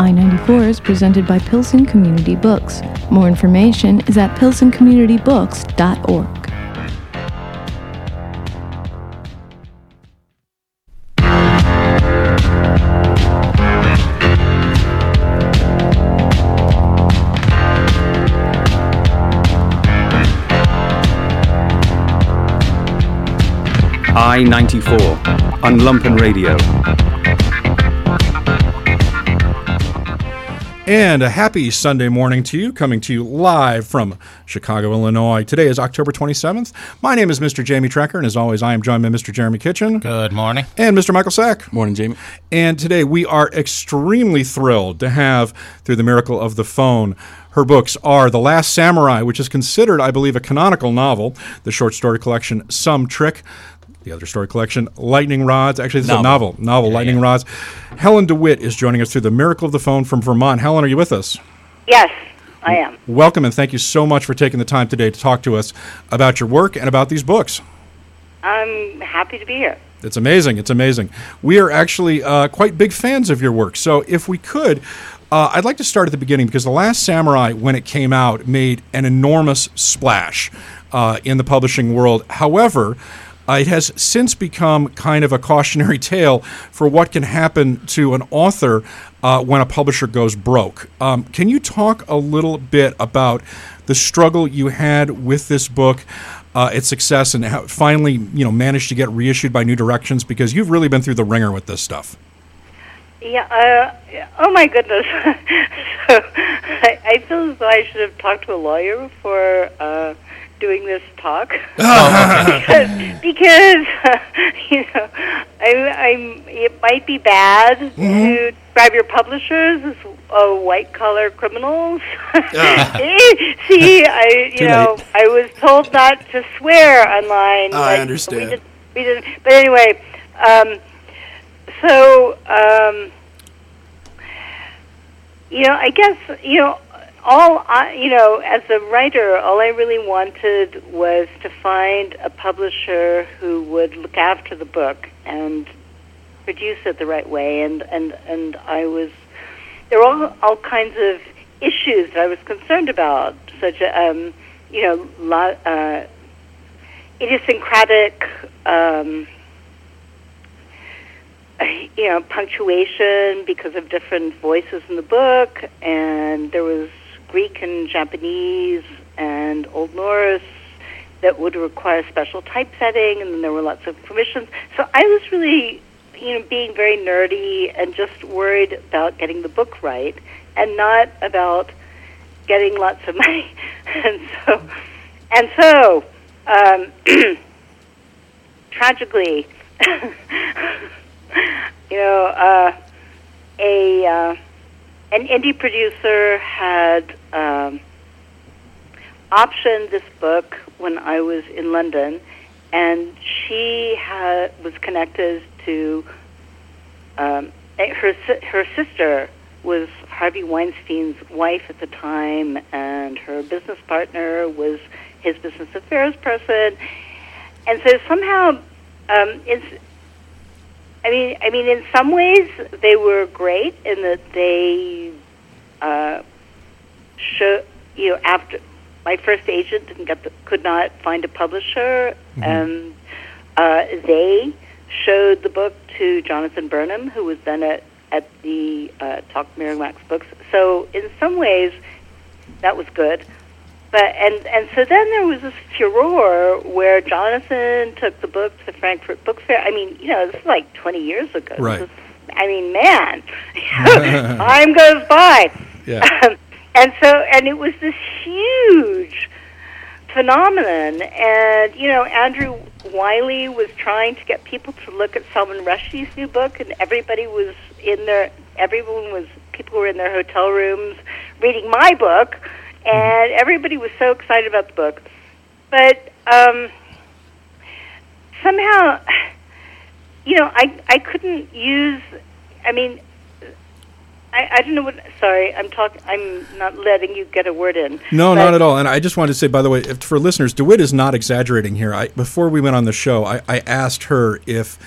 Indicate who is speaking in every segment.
Speaker 1: I 94 is presented by Pilsen Community Books. More information is at pilsencommunitybooks.org.
Speaker 2: I 94 on Lumpen Radio.
Speaker 3: And a happy Sunday morning to you, coming to you live from Chicago, Illinois. Today is October 27th. My name is Mr. Jamie Trecker, and as always, I am joined by Mr. Jeremy Kitchen.
Speaker 4: Good morning.
Speaker 3: And Mr. Michael Sack.
Speaker 5: Morning, Jamie.
Speaker 3: And today we are extremely thrilled to have, through the miracle of the phone, her books are The Last Samurai, which is considered, I believe, a canonical novel, the short story collection Some Trick, the other story collection, Lightning Rods. Actually, this is a novel, novel,
Speaker 4: Yeah,
Speaker 3: Lightning
Speaker 4: yeah.
Speaker 3: Rods. Helen DeWitt is joining us through the miracle of the phone from Vermont. Helen, are you with us?
Speaker 6: Yes, I am.
Speaker 3: Welcome, and thank you so much for taking the time today to talk to us about your work and about these books.
Speaker 6: I'm happy to be here.
Speaker 3: It's amazing. It's amazing. We are actually uh, quite big fans of your work. So, if we could, uh, I'd like to start at the beginning because The Last Samurai, when it came out, made an enormous splash uh, in the publishing world. However, uh, it has since become kind of a cautionary tale for what can happen to an author uh, when a publisher goes broke. Um, can you talk a little bit about the struggle you had with this book? uh, its success and how finally you know managed to get reissued by New Directions because you've really been through the wringer with this stuff.
Speaker 6: Yeah. Uh, oh my goodness. so I, I feel as though I should have talked to a lawyer before uh, doing this talk because, because you know I, I'm. It might be bad to describe your publishers as uh, white collar criminals. See, I you know
Speaker 5: late.
Speaker 6: I was told not to swear online.
Speaker 5: I understand.
Speaker 6: We did, we didn't. But anyway. Um, so, um, you know, I guess, you know, all I, you know, as a writer, all I really wanted was to find a publisher who would look after the book and produce it the right way. And and and I was there were all, all kinds of issues that I was concerned about, such as, um, you know, uh, idiosyncratic. Um, you know, punctuation because of different voices in the book, and there was Greek and Japanese and Old Norse that would require special typesetting, and then there were lots of permissions. So I was really, you know, being very nerdy and just worried about getting the book right, and not about getting lots of money. and so, and so, um, tragically. you know, uh, a uh, an indie producer had um, optioned this book when I was in London, and she had was connected to um, eh, her her sister was Harvey Weinstein's wife at the time, and her business partner was his business affairs person, and so somehow um, it's I mean, I mean, in some ways they were great in that they uh, show you know after my first agent didn't get the, could not find a publisher, and uh, they showed the book to Jonathan Burnham, who was then at at the uh, Talk Miramax Books. So in some ways, that was good. But and and so then there was this furor where Jonathan took the book to the Frankfurt Book Fair. I mean, you know, this is like 20 years ago.
Speaker 3: Right.
Speaker 6: is- I mean, man, time goes by.
Speaker 3: Yeah.
Speaker 6: Um, and so, and it was this huge phenomenon. And, you know, Andrew Wylie was trying to get people to look at Salman Rushdie's new book, and everybody was in their, everyone was, people were in their hotel rooms reading my book, and everybody was so excited about the book. But um, somehow, you know, I, I couldn't use, I mean, I, I don't know what. Sorry, I'm talking. I'm not letting you get a word in.
Speaker 3: No, not at all. And I just wanted to say, by the way, if, for listeners, DeWitt is not exaggerating here. I, before we went on the show, I, I asked her if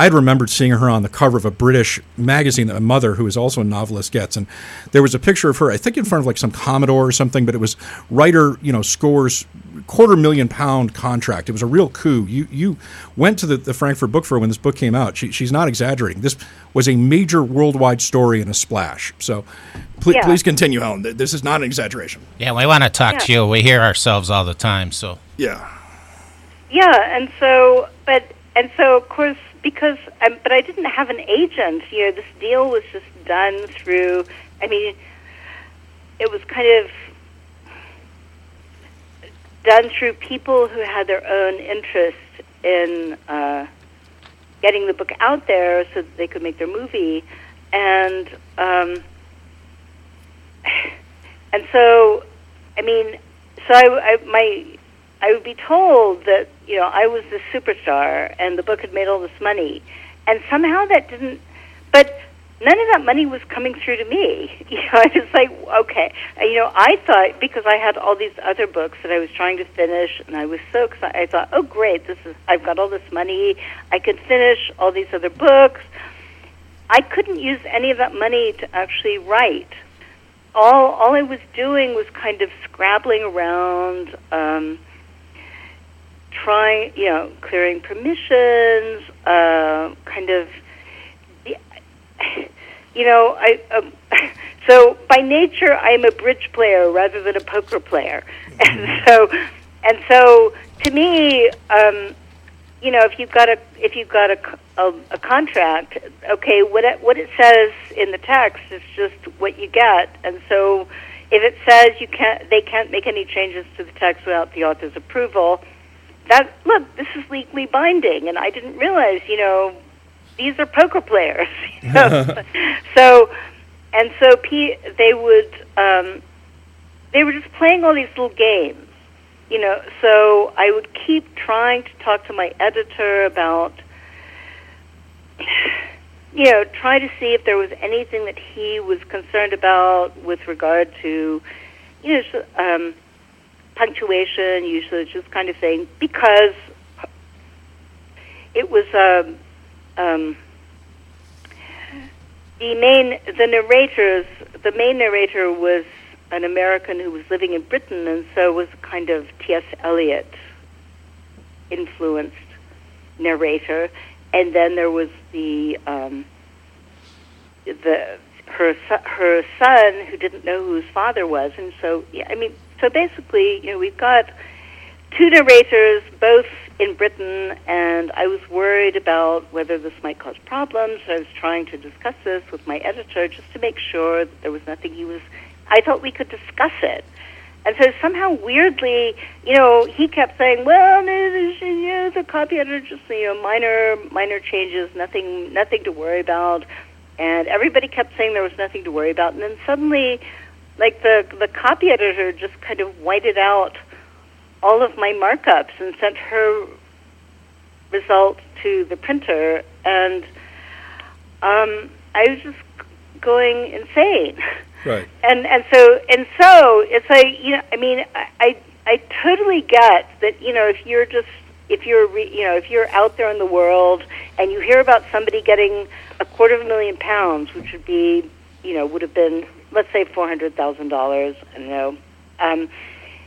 Speaker 3: I had remembered seeing her on the cover of a British magazine that my mother, who is also a novelist, gets, and there was a picture of her, I think, in front of like some Commodore or something, but it was writer, you know, scores quarter million pound contract. It was a real coup. You you went to the, the Frankfurt Book Fair when this book came out. She, she's not exaggerating. This was a major worldwide story and a splash. So, pl-
Speaker 6: Yeah.
Speaker 3: please continue, Helen. This is not an exaggeration.
Speaker 4: Yeah, we want to talk to you. We hear ourselves all the time, so
Speaker 3: Yeah.
Speaker 6: Yeah, and so, but and so of course because, um, but I didn't have an agent. You know, this deal was just done through. I mean, it was kind of done through people who had their own interest in uh, getting the book out there so that they could make their movie, and um, and so, I mean, so I, I my I would be told that you know I was the superstar and the book had made all this money, and somehow that didn't. But none of that money was coming through to me. You know, I was like, okay, you know, I thought because I had all these other books that I was trying to finish, and I was so excited. I thought, oh, great, this is I've got all this money. I could finish all these other books. I couldn't use any of that money to actually write all all I was doing was kind of scrabbling around, um, trying, you know, clearing permissions, uh, kind of, you know, I. Um, so by nature, I'm a bridge player rather than a poker player, and so, and so to me, um, you know, if you've got a if you've got a, a, a contract, okay, what it, what it says in the text is just what you get, and so if it says you can't, they can't make any changes to the text without the author's approval. That look, this is legally binding, and I didn't realize, you know, these are poker players. you know? so, and so P, they would, um, they were just playing all these little games you know, so I would keep trying to talk to my editor about, you know, try to see if there was anything that he was concerned about with regard to, you know, um, punctuation, usage, this kind of thing, because it was um, um, the main the narrators. The main narrator was an American who was living in Britain, and so was kind of T.S. Eliot influenced narrator. And then there was the um, the her her son who didn't know who his father was, and so yeah, I mean, so basically, you know, we've got two narrators, both in Britain, and I was worried about whether this might cause problems. I was trying to discuss this with my editor just to make sure that there was nothing he was. I thought we could discuss it. And so somehow weirdly, you know, he kept saying, "Well, no, you know, the copy editor just you know minor minor changes, nothing nothing to worry about." And everybody kept saying there was nothing to worry about. And then suddenly, like the the copy editor just kind of whited out all of my markups and sent her results to the printer, and um, I was just going insane.
Speaker 3: Right.
Speaker 6: And and so and so it's like you know I mean I I, I totally get that you know if you're just if you're re, you know if you're out there in the world and you hear about somebody getting a quarter of a million pounds which would be you know would have been let's say four hundred thousand dollars don't know. Um,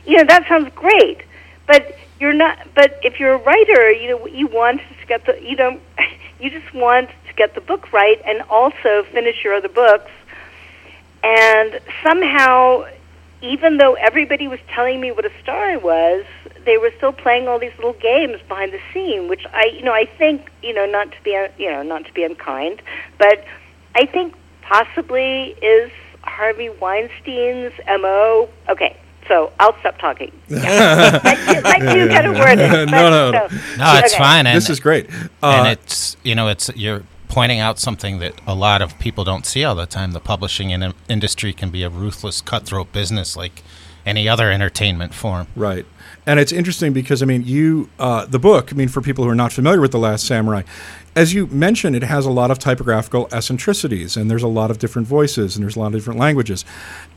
Speaker 6: you know that sounds great but you're not but if you're a writer you know you want to get the you don't you just want to get the book right and also finish your other books. And somehow even though everybody was telling me what a star I was, they were still playing all these little games behind the scene, which I, you know, I think, you know, not to be, you know, not to be unkind, but I think possibly is Harvey Weinstein's mo. Okay, so I'll stop talking. Yeah. let, you, let you get a word in.
Speaker 3: No, no, no.
Speaker 4: no, it's
Speaker 6: Okay.
Speaker 4: fine. And,
Speaker 3: this is great.
Speaker 4: and
Speaker 3: Uh,
Speaker 4: it's you know it's you're pointing out something that a lot of people don't see all the time. The publishing in- industry can be a ruthless, cutthroat business like any other entertainment form.
Speaker 3: Right. And it's interesting because I mean, you uh, the book. I mean, for people who are not familiar with the Last Samurai, as you mentioned, it has a lot of typographical eccentricities, and there's a lot of different voices, and there's a lot of different languages.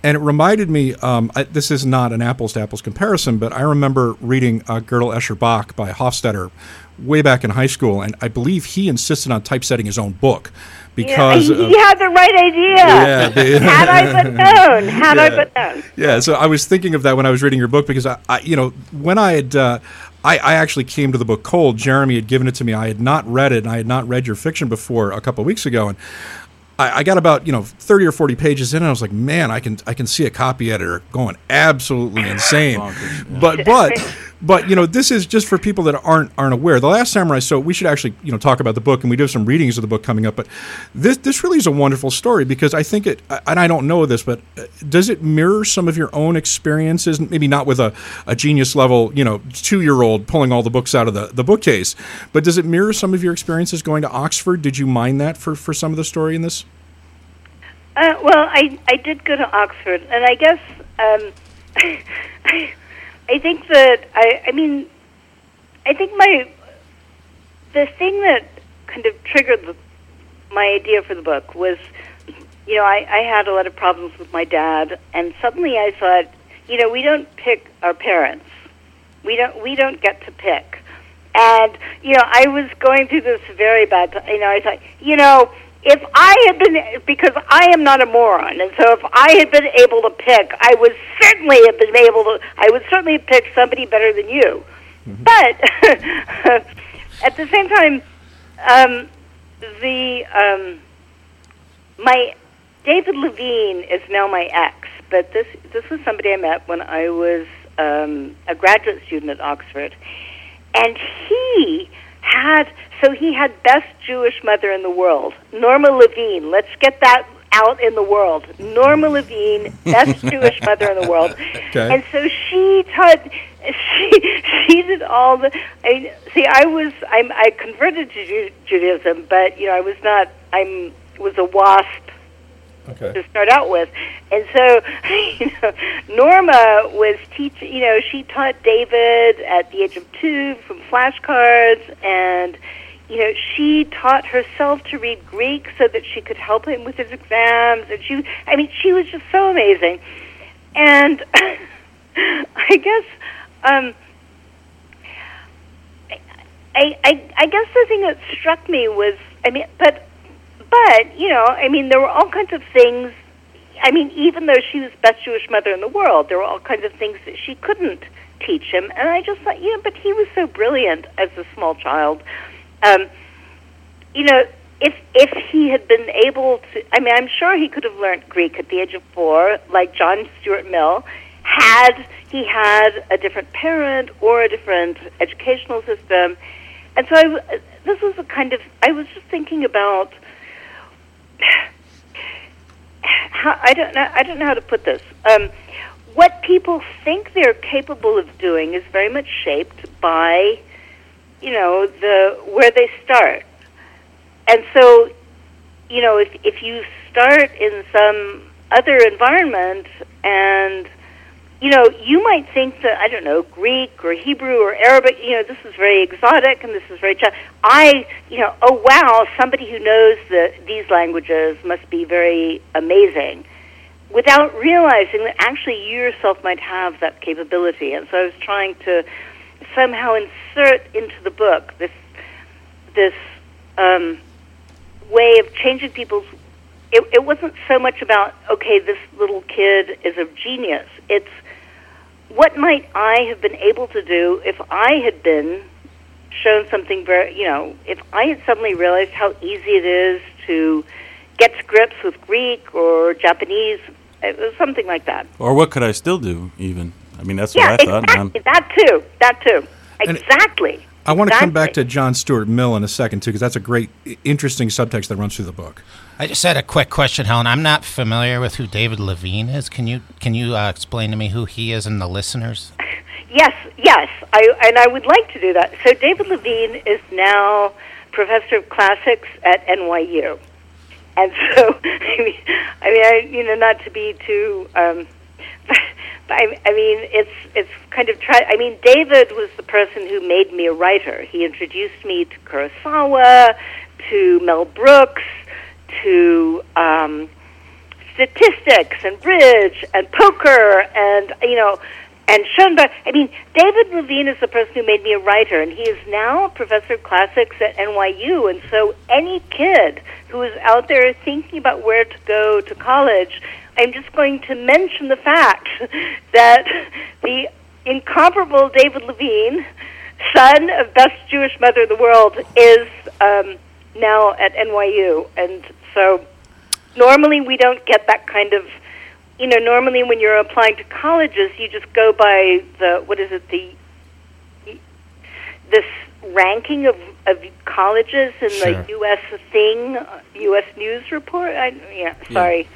Speaker 3: And it reminded me um, I, this is not an apples to apples comparison, but I remember reading uh, Gödel Escher Bach by Hofstadter way back in high school, and I believe he insisted on typesetting his own book because
Speaker 6: yeah, he,
Speaker 3: of-
Speaker 6: he had the right idea.
Speaker 3: Yeah, the-
Speaker 6: had I but known, had I but known.
Speaker 3: Yeah, so I was thinking of that when I was reading your book because I, I you know, when I had, uh, I, I actually came to the book cold. Jeremy had given it to me. I had not read it, and I had not read your fiction before a couple of weeks ago, and I, I got about you know thirty or forty pages in, and I was like, man, I can I can see a copy editor going absolutely insane. But but but you know, this is just for people that aren't aren't aware. The Last Samurai. So we should actually you know talk about the book, and we do have some readings of the book coming up. But this this really is a wonderful story because I think it, and I don't know this, but uh, does it mirror some of your own experiences? Maybe not with a, a genius level, you know, two year old pulling all the books out of the, the bookcase, but does it mirror some of your experiences going to Oxford? Did you mind that for for some of the story in this?
Speaker 6: Uh, well, I I did go to Oxford, and I guess um, I, think that I I mean I think my the thing that kind of triggered the, my idea for the book was you know I, I had a lot of problems with my dad, and suddenly I thought you know we don't pick our parents, we don't we don't get to pick. And you know, I was going through this very bad. You know, I thought, you know, if I had been, because I am not a moron, and so if I had been able to pick, I would certainly have been able to. I would certainly have picked somebody better than you. But at the same time, um, the um, my David Levine is now my ex, but this this was somebody I met when I was um, a graduate student at Oxford, and he had so he had best Jewish mother in the world, Norma Levine. Let's get that out in the world. Norma Levine, best Jewish mother in the world,
Speaker 3: Okay.
Speaker 6: and so she taught. She she did all the. I see. I was I'm I converted to Ju- Judaism, but you know I was not. I'm was a wasp
Speaker 3: Okay.
Speaker 6: to start out with. And so, you know, Norma was teaching, you know, she taught David at the age of two from flashcards, and, you know, she taught herself to read Greek so that she could help him with his exams. And she, I mean, she was just so amazing. And I guess, um, I, I, I guess the thing that struck me was, I mean, but but you know, I mean, there were all kinds of things. I mean, even though she was best Jewish mother in the world, there were all kinds of things that she couldn't teach him. And I just thought, you know, but he was so brilliant as a small child. Um, you know, if if he had been able to, I mean, I'm sure he could have learned Greek at the age of four, like John Stuart Mill, had he had a different parent or a different educational system. And so I, this was a kind of, I was just thinking about how, I don't know, I don't know how to put this. Um, what people think they're capable of doing is very much shaped by, you know, the where they start. And so, you know, if if you start in some other environment and you know, you might think that I don't know Greek or Hebrew or Arabic. You know, this is very exotic and this is very. Ch- I, you know, oh wow, somebody who knows the, these languages must be very amazing, without realizing that actually you yourself might have that capability. And so I was trying to somehow insert into the book this this um, way of changing people's. It, it wasn't so much about okay, this little kid is a genius. It's what might I have been able to do if I had been shown something very, you know, if I had suddenly realized how easy it is to get to grips with Greek or Japanese, it something like that.
Speaker 5: Or what could I still do? Even I mean, that's
Speaker 6: Yeah,
Speaker 5: what I thought.
Speaker 6: exactly. That too. That too.
Speaker 3: And-
Speaker 6: Exactly.
Speaker 3: I want to come back to John Stuart Mill in a second too, because that's a great, interesting subtext that runs through the book.
Speaker 4: I just had a quick question, Helen. I'm not familiar with who David Levine is. Can you can you uh, explain to me who he is and the listeners?
Speaker 6: Yes, yes, I, and I would like to do that. So David Levine is now professor of classics at NYU, and so I mean, I mean, I, you know, not to be too. Um, but I, I mean, it's it's kind of try. I mean, David was the person who made me a writer. He introduced me to Kurosawa, to Mel Brooks to um, statistics and bridge and poker and you know and Schoenberg. I mean, David Levine is the person who made me a writer, and he is now a professor of classics at NYU. And so, any kid who is out there thinking about where to go to college, I'm just going to mention the fact that the incomparable David Levine, son of best Jewish mother in the world, is um, now at NYU, and so normally we don't get that kind of you know normally when you're applying to colleges you just go by the what is it the this ranking of of colleges in
Speaker 4: Sure.
Speaker 6: the US thing US news report? I yeah. sorry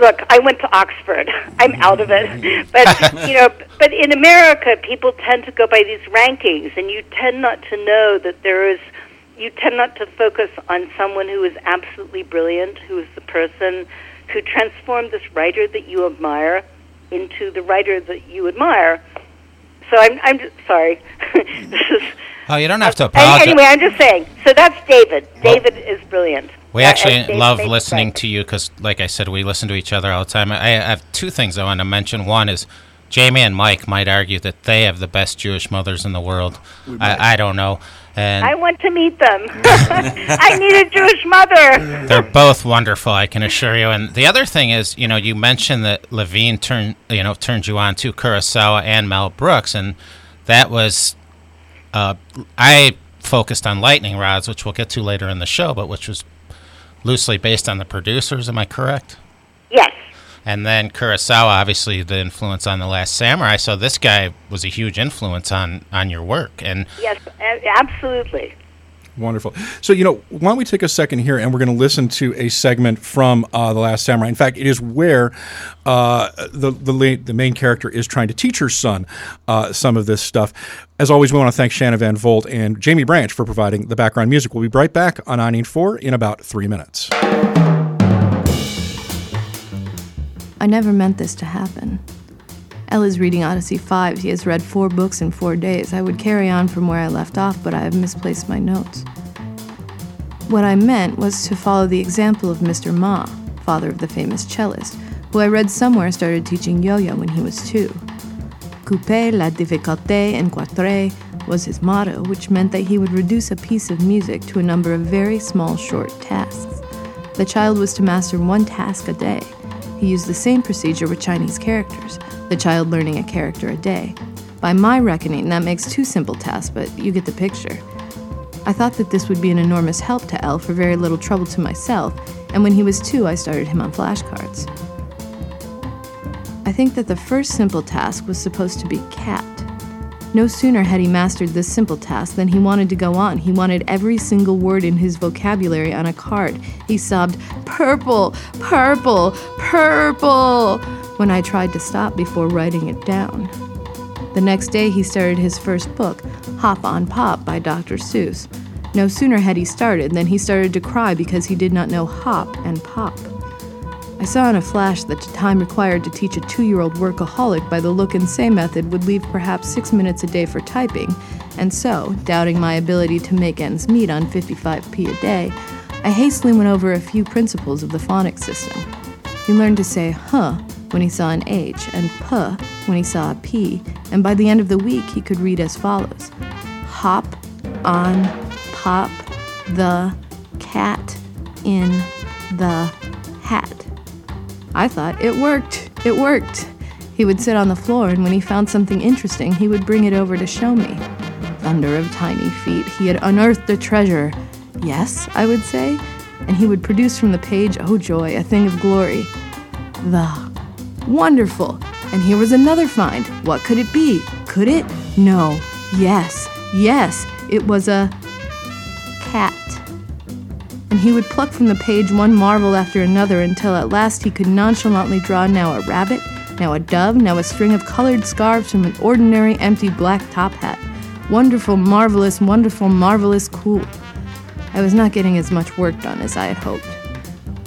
Speaker 6: Look, I went to Oxford. I'm out of it. But, you know, but in America, people tend to go by these rankings, and you tend not to know that there is, you tend not to focus on someone who is absolutely brilliant, who is the person who transformed this writer that you admire into the writer that you admire. So I'm, I'm just, sorry. this is,
Speaker 4: Oh, you don't have to apologize.
Speaker 6: anyway, I'm just saying. So that's David. David is brilliant.
Speaker 4: We actually
Speaker 6: and Dave
Speaker 4: love
Speaker 6: makes
Speaker 4: listening
Speaker 6: sense.
Speaker 4: to you because, like I said, we listen to each other all the time. I I have two things I want to mention. One is Jamie and Mike might argue that they have the best Jewish mothers in the world. I, I don't know. And
Speaker 6: I want to meet them. I need a Jewish mother.
Speaker 4: they're both wonderful, I can assure you. And the other thing is, you know, you mentioned that Levine turned, you know, turned you on to Kurosawa and Mel Brooks, and that was, uh, I focused on Lightning Rods, which we'll get to later in the show, but which was loosely based on the producers. Am I correct?
Speaker 6: Yes.
Speaker 4: And then Kurosawa, obviously, the influence on The Last Samurai. So this guy was a huge influence on on your work. And
Speaker 6: Yes, absolutely.
Speaker 3: Wonderful. So, you know, why don't we take a second here and we're going to listen to a segment from uh, The Last Samurai. In fact, it is where uh, the, the, the main character is trying to teach her son uh, some of this stuff. As always, we want to thank Shanna Van Volt and Jamie Branch for providing the background music. We'll be right back on 984 in about three minutes.
Speaker 1: I never meant this to happen. Elle is reading Odyssey 5. He has read four books in four days. I would carry on from where I left off, but I have misplaced my notes. What I meant was to follow the example of Mr. Ma, father of the famous cellist, who I read somewhere started teaching yo-yo when he was two. Couper la difficulté en quatre was his motto, which meant that he would reduce a piece of music to a number of very small, short tasks. The child was to master one task a day. He used the same procedure with Chinese characters, the child learning a character a day. By my reckoning, that makes two simple tasks, but you get the picture. I thought that this would be an enormous help to Elle for very little trouble to myself, and when he was two, I started him on flashcards. I think that the first simple task was supposed to be cat. No sooner had he mastered this simple task than he wanted to go on. He wanted every single word in his vocabulary on a card. He sobbed, Purple, purple, purple, when I tried to stop before writing it down. The next day, he started his first book, Hop on Pop by Dr. Seuss. No sooner had he started than he started to cry because he did not know hop and pop. I saw in a flash that the time required to teach a two year old workaholic by the look and say method would leave perhaps six minutes a day for typing, and so, doubting my ability to make ends meet on 55p a day, I hastily went over a few principles of the phonics system. He learned to say huh when he saw an H and puh when he saw a P, and by the end of the week he could read as follows Hop on pop the cat in the hat. I thought it worked. It worked. He would sit on the floor, and when he found something interesting, he would bring it over to show me. Thunder of tiny feet, he had unearthed a treasure. Yes, I would say, and he would produce from the page, oh joy, a thing of glory. The. Wonderful! And here was another find. What could it be? Could it? No. Yes. Yes. It was a. cat and he would pluck from the page one marvel after another until at last he could nonchalantly draw now a rabbit, now a dove, now a string of colored scarves from an ordinary empty black top hat. Wonderful, marvelous, wonderful, marvelous, cool. I was not getting as much work done as I had hoped.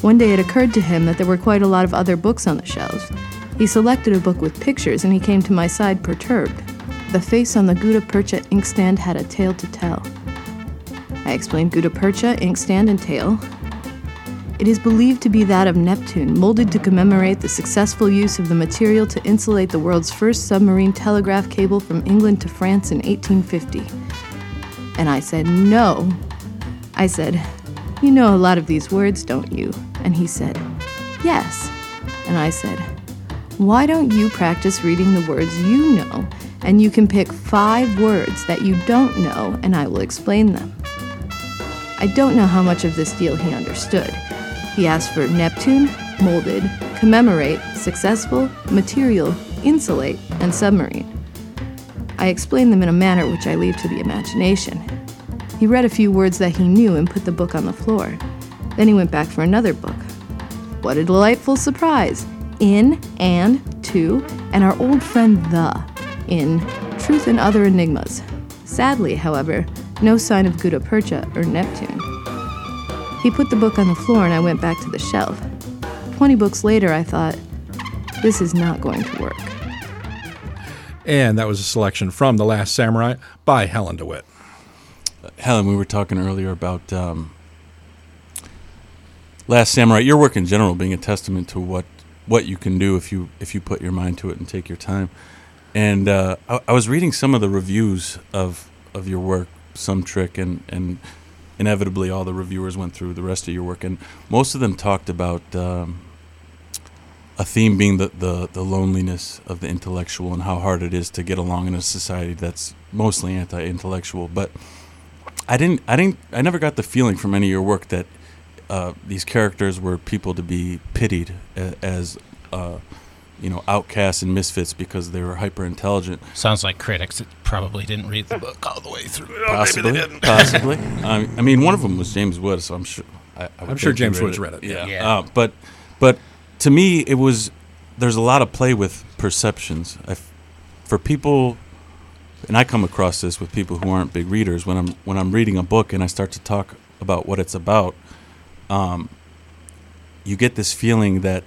Speaker 1: One day it occurred to him that there were quite a lot of other books on the shelves. He selected a book with pictures and he came to my side perturbed. The face on the Gutta Percha inkstand had a tale to tell. I explained gutta percha, inkstand, and tail. It is believed to be that of Neptune, molded to commemorate the successful use of the material to insulate the world's first submarine telegraph cable from England to France in 1850. And I said, No. I said, You know a lot of these words, don't you? And he said, Yes. And I said, Why don't you practice reading the words you know? And you can pick five words that you don't know, and I will explain them. I don't know how much of this deal he understood. He asked for Neptune, molded, commemorate, successful, material, insulate, and submarine. I explained them in a manner which I leave to the imagination. He read a few words that he knew and put the book on the floor. Then he went back for another book. What a delightful surprise! In, and, to, and our old friend the, in Truth and Other Enigmas. Sadly, however, no sign of Gutta Percha or Neptune. He put the book on the floor and I went back to the shelf. Twenty books later, I thought, this is not going to work.
Speaker 3: And that was a selection from The Last Samurai by Helen DeWitt.
Speaker 5: Helen, we were talking earlier about um, Last Samurai. Your work in general being a testament to what what you can do if you if you put your mind to it and take your time. And uh, I, I was reading some of the reviews of of your work, some trick, and and inevitably all the reviewers went through the rest of your work, and most of them talked about um, a theme being the, the the loneliness of the intellectual and how hard it is to get along in a society that's mostly anti-intellectual. But I didn't I didn't I never got the feeling from any of your work that uh, these characters were people to be pitied as uh, you know outcasts and misfits because they were hyper intelligent.
Speaker 4: Sounds like critics that probably didn't read the book all the way through.
Speaker 5: Possibly, possibly. I, I mean, one of them was James Wood, so I'm sure. I, I
Speaker 3: I'm sure
Speaker 5: think he
Speaker 3: James Wood's read it.
Speaker 5: Yeah,
Speaker 4: Yeah.
Speaker 5: Uh, but but to me, it was there's a lot of play with perceptions. I f for people, and I come across this with people who aren't big readers. When I'm when I'm reading a book and I start to talk about what it's about, um, you get this feeling that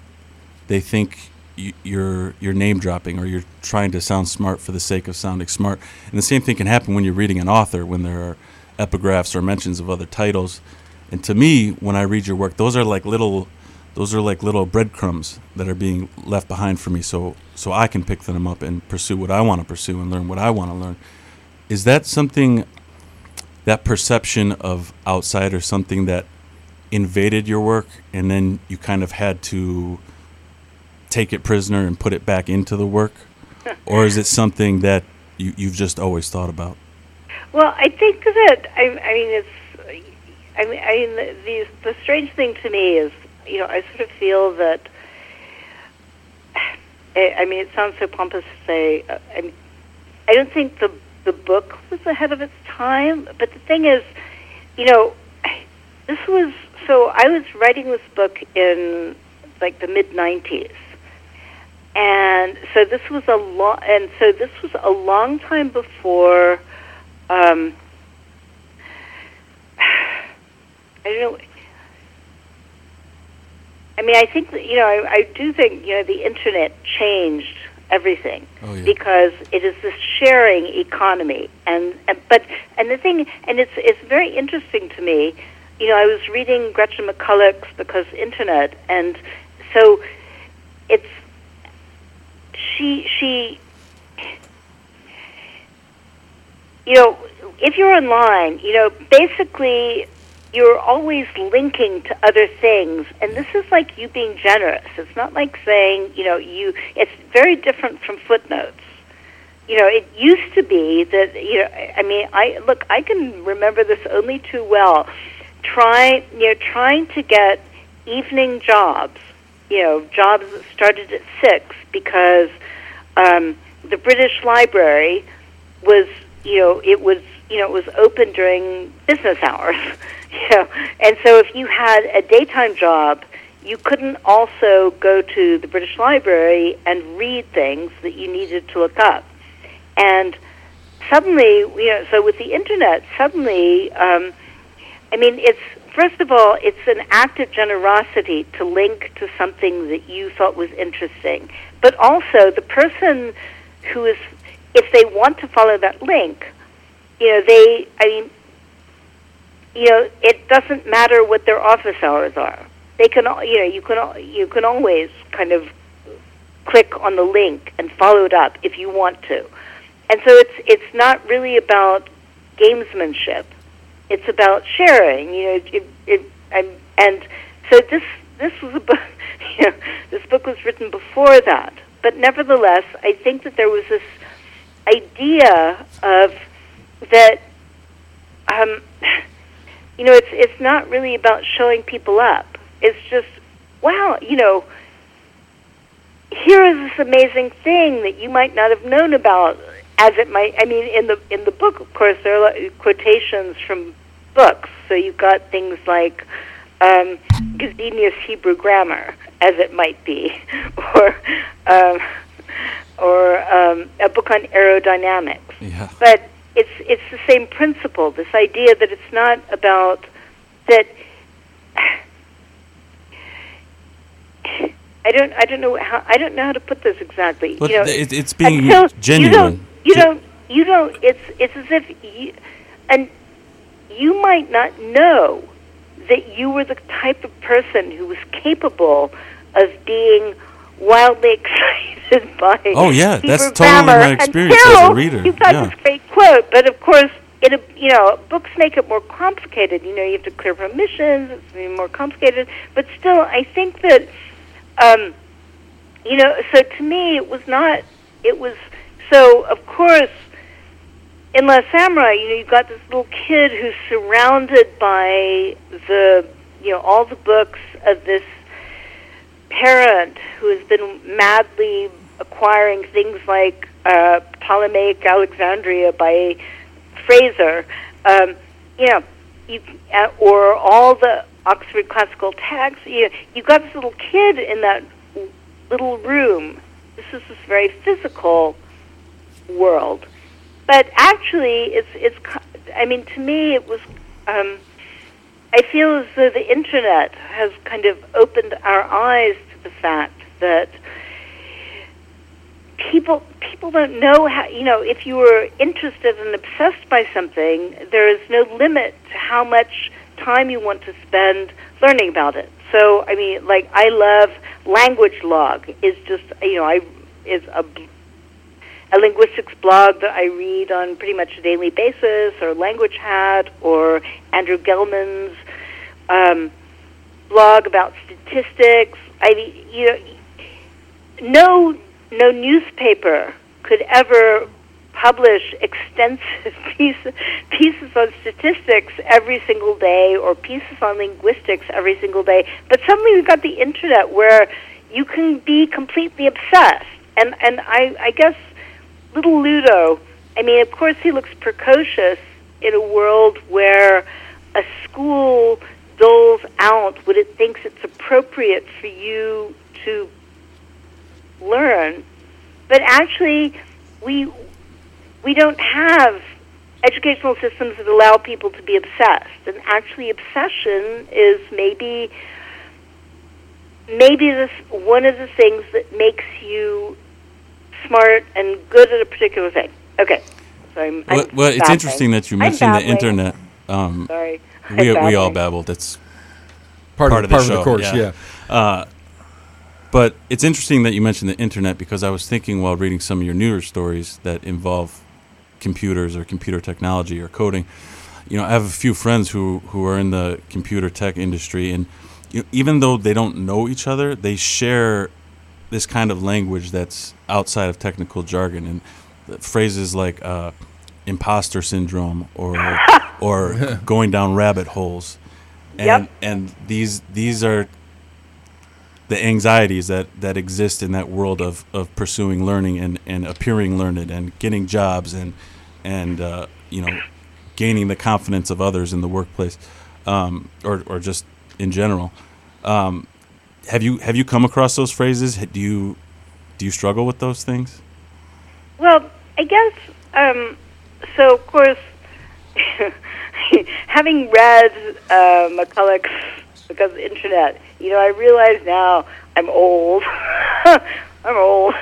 Speaker 5: they think you, you're you're name dropping or you're trying to sound smart for the sake of sounding smart. And the same thing can happen when you're reading an author when there are epigraphs or mentions of other titles. And to me, when I read your work, those are like little those are like little breadcrumbs that are being left behind for me so so I can pick them up and pursue what I want to pursue and learn what I want to learn. Is that something that perception of outsider something that invaded your work and then you kind of had to take it prisoner and put it back into the work? or is it something that you, you've just always thought about?
Speaker 6: Well, I think that I, I mean it's. I mean, I mean the, the the strange thing to me is, you know, I sort of feel that. I mean, it sounds so pompous to say. Uh, I, mean, I don't think the the book was ahead of its time, but the thing is, you know, this was so. I was writing this book in like the mid '90s, and so this was a long, and so this was a long time before. Um, I don't know. I mean, I think that, you know, I, I do think you know the internet changed everything
Speaker 5: Oh, yeah.
Speaker 6: because it is this sharing economy, and, and but and the thing, and it's it's very interesting to me. You know, I was reading Gretchen McCulloch's because internet, and so it's she she you know, if you're online, you know, basically you're always linking to other things, and this is like you being generous. It's not like saying, you know, you. It's very different from footnotes. You know, it used to be that you know. I mean, I look. I can remember this only too well. Try, you know, trying to get evening jobs. You know, jobs that started at six because um, the British Library was you know it was you know it was open during business hours you know. And so if you had a daytime job you couldn't also go to the British Library and read things that you needed to look up. And suddenly you know so with the internet suddenly um, I mean it's first of all it's an act of generosity to link to something that you thought was interesting but also the person who is if they want to follow that link, you know, they, I mean, you know, it doesn't matter what their office hours are. They can, you know, you can you can always kind of click on the link and follow it up if you want to. And so it's it's not really about gamesmanship. It's about sharing. You know, it, it, and and so this this was a book. You know, this book was written before that, but nevertheless, I think that there was this idea of that. Um, you know, it's it's not really about showing people up. It's just, wow, you know, here is this amazing thing that you might not have known about as it might i mean in the in the book of course there are quotations from books so you've got things like um, Gesenius Hebrew grammar, as it might be, or um, or um, a book on aerodynamics.
Speaker 5: Yeah.
Speaker 6: But it's it's the same principle. This idea that it's not about that. I don't. I don't know how. I don't know how to put this exactly.
Speaker 5: But
Speaker 6: you know,
Speaker 5: it, it's being genuine.
Speaker 6: You don't. You don't. You don't. It's it's as if you, and you might not know that you were the type of person who was capable of being wildly excited by.
Speaker 5: Oh, yeah, that's totally my experience as a
Speaker 6: until
Speaker 5: reader,
Speaker 6: You've got
Speaker 5: yeah.
Speaker 6: this great quote, but of course. It, a- you know, books make it more complicated. You know, you have to clear permissions. It's more complicated. But still, I think that um, you know, so to me, it was not. It was so. Of course, in La Samurai, you know, you've got this little kid who's surrounded by the, you know, all the books of this parent who has been madly acquiring things like uh, Ptolemaic Alexandria by Fraser. Um, you know, you, uh, or all the Oxford classical texts. You you've got this little kid in that little room. This is this very physical world, but actually, it's it's. I mean, to me, it was. Um, I feel as though the internet has kind of opened our eyes to the fact that people people don't know how you know if you were interested and obsessed by something there is no limit to how much time you want to spend learning about it so i mean like i love language log is just you know i is a a linguistics blog that I read on pretty much a daily basis, or Language Hat, or Andrew Gelman's um, blog about statistics. I you know no no newspaper could ever publish extensive piece, pieces on statistics every single day or pieces on linguistics every single day. But suddenly we've got the internet where you can be completely obsessed. And and I, I guess little Ludo, I mean, of course he looks precocious in a world where a school doles out what it thinks it's appropriate for you to learn, but actually we we don't have educational systems that allow people to be obsessed. And actually, obsession is maybe maybe this one of the things that makes you smart and good at a particular thing. Okay, so I'm. I'm
Speaker 5: Well, well it's interesting that you mentioned the internet. Um,
Speaker 6: Sorry,
Speaker 5: we
Speaker 6: I'm
Speaker 5: we all
Speaker 6: babbling.
Speaker 5: babble. That's
Speaker 3: Part,
Speaker 5: Part
Speaker 3: of,
Speaker 5: of the
Speaker 3: part of the course,
Speaker 5: yeah.
Speaker 3: yeah.
Speaker 5: Uh, but it's interesting that you mentioned the internet because I was thinking while reading some of your newer stories that involve computers or computer technology or coding. You know, I have a few friends who who are in the computer tech industry, and you know, even though they don't know each other, they share this kind of language that's outside of technical jargon and phrases like uh, imposter syndrome or or going down rabbit holes and
Speaker 6: Yep.
Speaker 5: and these these are the anxieties that that exist in that world of of pursuing learning and and appearing learned and getting jobs and and uh, you know gaining the confidence of others in the workplace um, or or just in general um, have you have you come across those phrases do you do you struggle with those things
Speaker 6: Well, I guess um, so. Of course, having read uh, McCulloch's because of the internet, you know, I realize now I'm old. I'm old.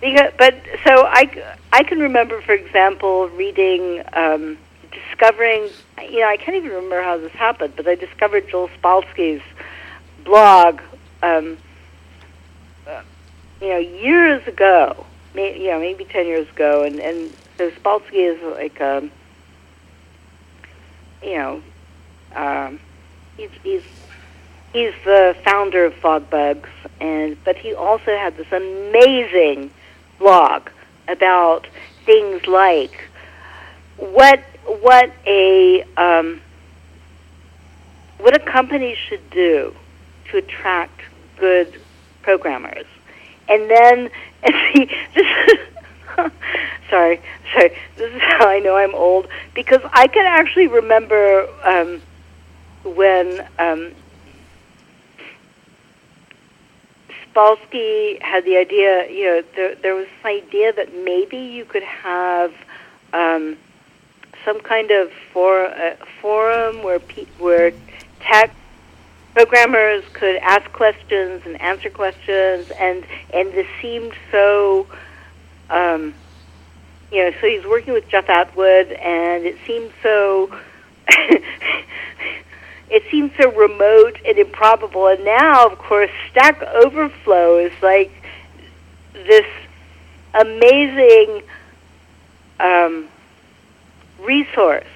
Speaker 6: because, but so I, I can remember, for example, reading um, discovering, you know, I can't even remember how this happened, but I discovered Joel Spolsky's blog, um, uh, you know, years ago, may, you know, maybe 10 years ago. And, and so Spolsky is like, um, you know, um, he's, he's, he's the founder of FogBugz, and, but he also had this amazing blog about things like what what a um, what a company should do to attract good programmers, and then and see this. sorry, sorry. This is how I know I'm old because I can actually remember um, when um, Spolsky had the idea. You know, there, there was this idea that maybe you could have um, some kind of for, uh, forum where pe- where tech programmers could ask questions and answer questions, and and this seemed so. Um, you know, so he's working with Jeff Atwood, and it seemed so. it seemed so remote and improbable. And now, of course, Stack Overflow is like this amazing um, resource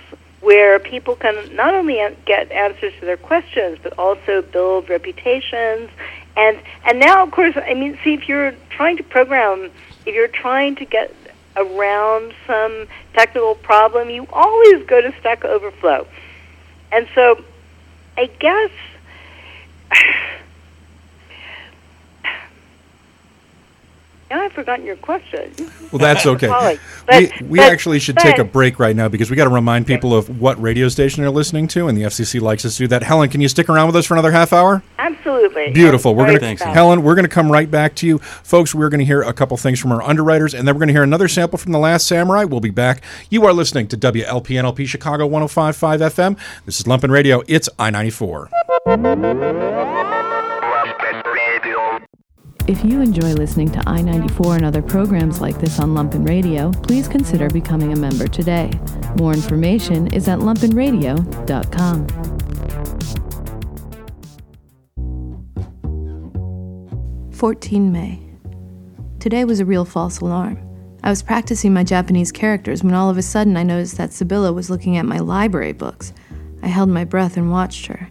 Speaker 6: where people can not only get answers to their questions but also build reputations. And and now of course i mean see if you're trying to program if you're trying to get around some technical problem you always go to stack overflow. And so i guess Now I've forgotten your question.
Speaker 3: Well, that's okay.
Speaker 6: But-
Speaker 3: we we
Speaker 6: but-
Speaker 3: actually should take a break right now because we got to remind people of what radio station they're listening to, and the FCC likes us to do that. Helen, can you stick around with us for another half hour?
Speaker 6: Absolutely.
Speaker 3: Beautiful. We're going to Helen. We're going to come right back to you, folks. We're going to hear a couple things from our underwriters, and then we're going to hear another sample from the Last Samurai. We'll be back. You are listening to WLPNLP Chicago 105.5 FM. This is Lumpen Radio. It's I ninety four.
Speaker 1: If you enjoy listening to I 94 and other programs like this on Lumpen Radio, please consider becoming a member today. More information is at lumpenradio.com. 14 May. Today was a real false alarm. I was practicing my Japanese characters when all of a sudden I noticed that Sibylla was looking at my library books. I held my breath and watched her.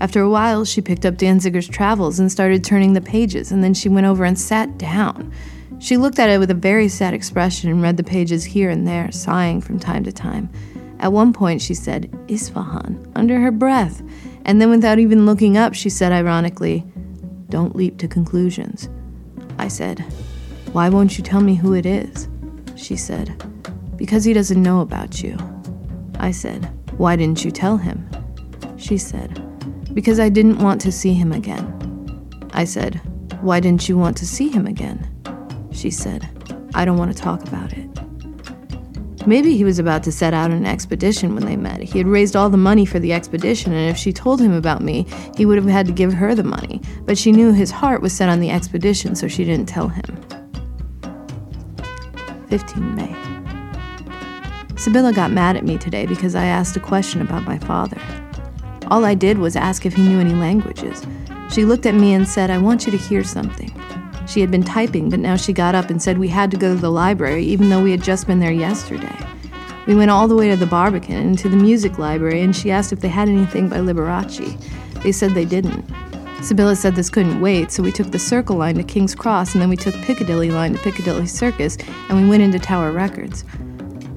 Speaker 1: After a while, she picked up Danziger's Travels and started turning the pages, and then she went over and sat down. She looked at it with a very sad expression and read the pages here and there, sighing from time to time. At one point, she said, Isfahan, under her breath, and then without even looking up, she said ironically, Don't leap to conclusions. I said, Why won't you tell me who it is? She said, Because he doesn't know about you. I said, Why didn't you tell him? She said, Because I didn't want to see him again. I said, Why didn't you want to see him again? She said, I don't want to talk about it. Maybe he was about to set out on an expedition when they met. He had raised all the money for the expedition, and if she told him about me, he would have had to give her the money. But she knew his heart was set on the expedition, so she didn't tell him. 15 May. Sibylla got mad at me today because I asked a question about my father. All I did was ask if he knew any languages. She looked at me and said, I want you to hear something. She had been typing, but now she got up and said we had to go to the library, even though we had just been there yesterday. We went all the way to the Barbican and to the music library, and she asked if they had anything by Liberace. They said they didn't. Sibylla said this couldn't wait, so we took the Circle line to King's Cross, and then we took Piccadilly line to Piccadilly Circus, and we went into Tower Records.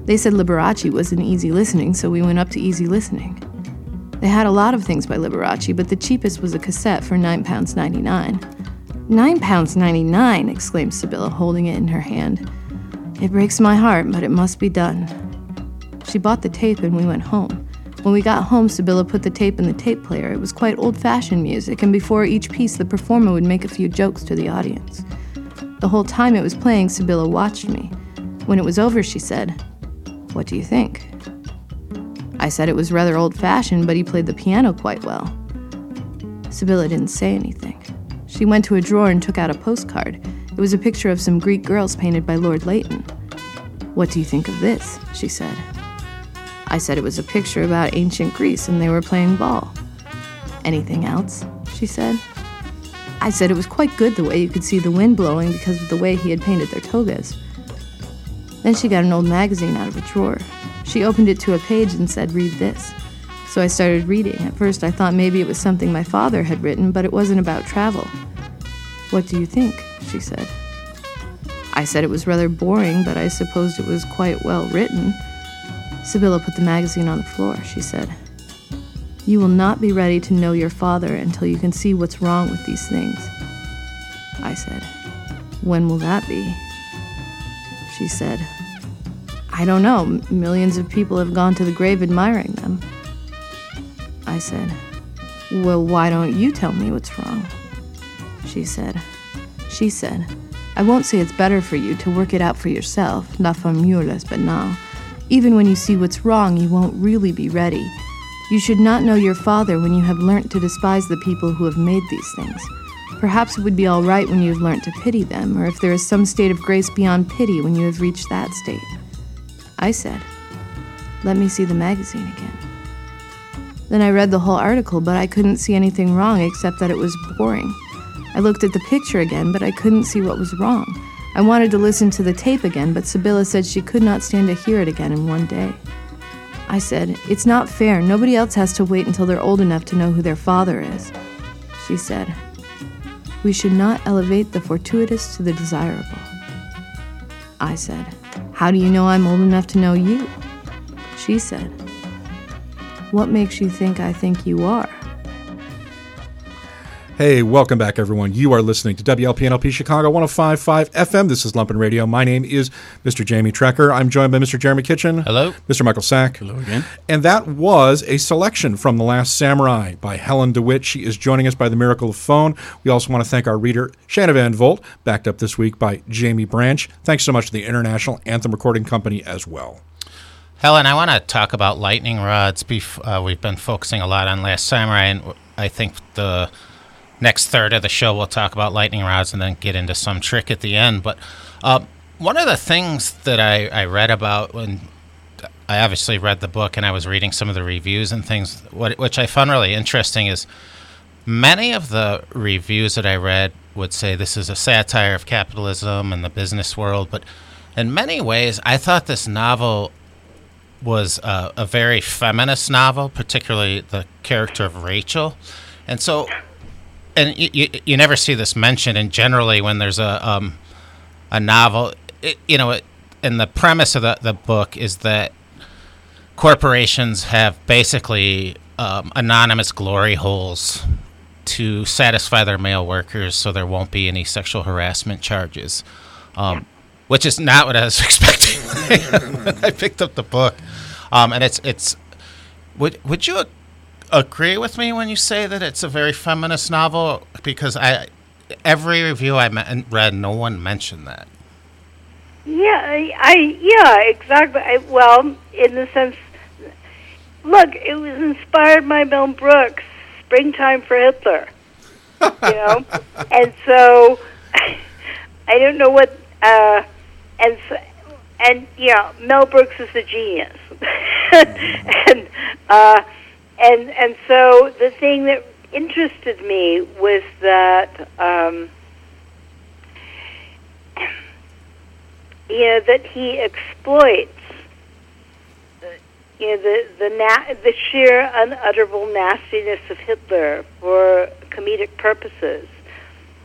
Speaker 1: They said Liberace was in easy listening, so we went up to easy listening. They had a lot of things by Liberace, but the cheapest was a cassette for £9.99. Nine pounds ninety-nine! exclaimed Sibylla, holding it in her hand. It breaks my heart, but it must be done. She bought the tape and we went home. When we got home, Sibylla put the tape in the tape player. It was quite old fashioned music, and before each piece, the performer would make a few jokes to the audience. The whole time it was playing, Sibylla watched me. When it was over, she said, What do you think? I said it was rather old fashioned, but he played the piano quite well. Sibylla didn't say anything. She went to a drawer and took out a postcard. It was a picture of some Greek girls painted by Lord Leighton. What do you think of this? she said. I said it was a picture about ancient Greece and they were playing ball. Anything else? She said. I said it was quite good the way you could see the wind blowing because of the way he had painted their togas. Then she got an old magazine out of a drawer. She opened it to a page and said, Read this. So I started reading. At first, I thought maybe it was something my father had written, but it wasn't about travel. What do you think? She said. I said it was rather boring, but I supposed it was quite well written. Sibylla put the magazine on the floor. She said, You will not be ready to know your father until you can see what's wrong with these things. I said, When will that be? She said, I don't know. Millions of people have gone to the grave admiring them. I said, Well, why don't you tell me what's wrong? She said, She said, I won't say it's better for you to work it out for yourself, la formulas, but now. Even when you see what's wrong, you won't really be ready. You should not know your father when you have learnt to despise the people who have made these things. Perhaps it would be all right when you have learnt to pity them, or if there is some state of grace beyond pity when you have reached that state. I said, Let me see the magazine again. Then I read the whole article, but I couldn't see anything wrong except that it was boring. I looked at the picture again, but I couldn't see what was wrong. I wanted to listen to the tape again, but Sibylla said she could not stand to hear it again in one day. I said, It's not fair. Nobody else has to wait until they're old enough to know who their father is. She said, We should not elevate the fortuitous to the desirable. I said, How do you know I'm old enough to know you? She said, What makes you think I think you are?
Speaker 3: Hey, welcome back, everyone. You are listening to WLPNLP Chicago 1055 FM. This is Lumpen Radio. My name is Mr. Jamie Trecker. I'm joined by Mr. Jeremy Kitchen.
Speaker 4: Hello.
Speaker 3: Mr. Michael Sack.
Speaker 5: Hello again.
Speaker 3: And that was a selection from The Last Samurai by Helen DeWitt. She is joining us by the miracle of phone. We also want to thank our reader, Shanna Van Volt, backed up this week by Jamie Branch. Thanks so much to the International Anthem Recording Company as well.
Speaker 4: Helen, I want to talk about lightning rods. Bef- uh, we've been focusing a lot on Last Samurai, and I think the next third of the show we'll talk about lightning rods and then get into some trick at the end. But uh, one of the things that I, I read about when I obviously read the book and I was reading some of the reviews and things, what, which I found really interesting is many of the reviews that I read would say this is a satire of capitalism and the business world, but in many ways, I thought this novel was a, a very feminist novel, particularly the character of Rachel. And so, and you, you, never see this mentioned, and generally when there's a um, a novel, it, you know, it, and the premise of the, the book is that corporations have basically um, anonymous glory holes to satisfy their male workers so there won't be any sexual harassment charges. Um, which is not what I was expecting I picked up the book. Um, and it's it's would would you agree with me when you say that it's a very feminist novel? Because I every review I me- read, no one mentioned that.
Speaker 6: Yeah, I, I yeah, exactly. I, well, in the sense, look, it was inspired by Mel Brooks, "Springtime for Hitler," you know, and so I don't know what, uh, and so, and yeah, Mel Brooks is a genius, and uh, and and so the thing that interested me was that. Um, you know that he exploits you know the the na- the sheer unutterable nastiness of Hitler for comedic purposes,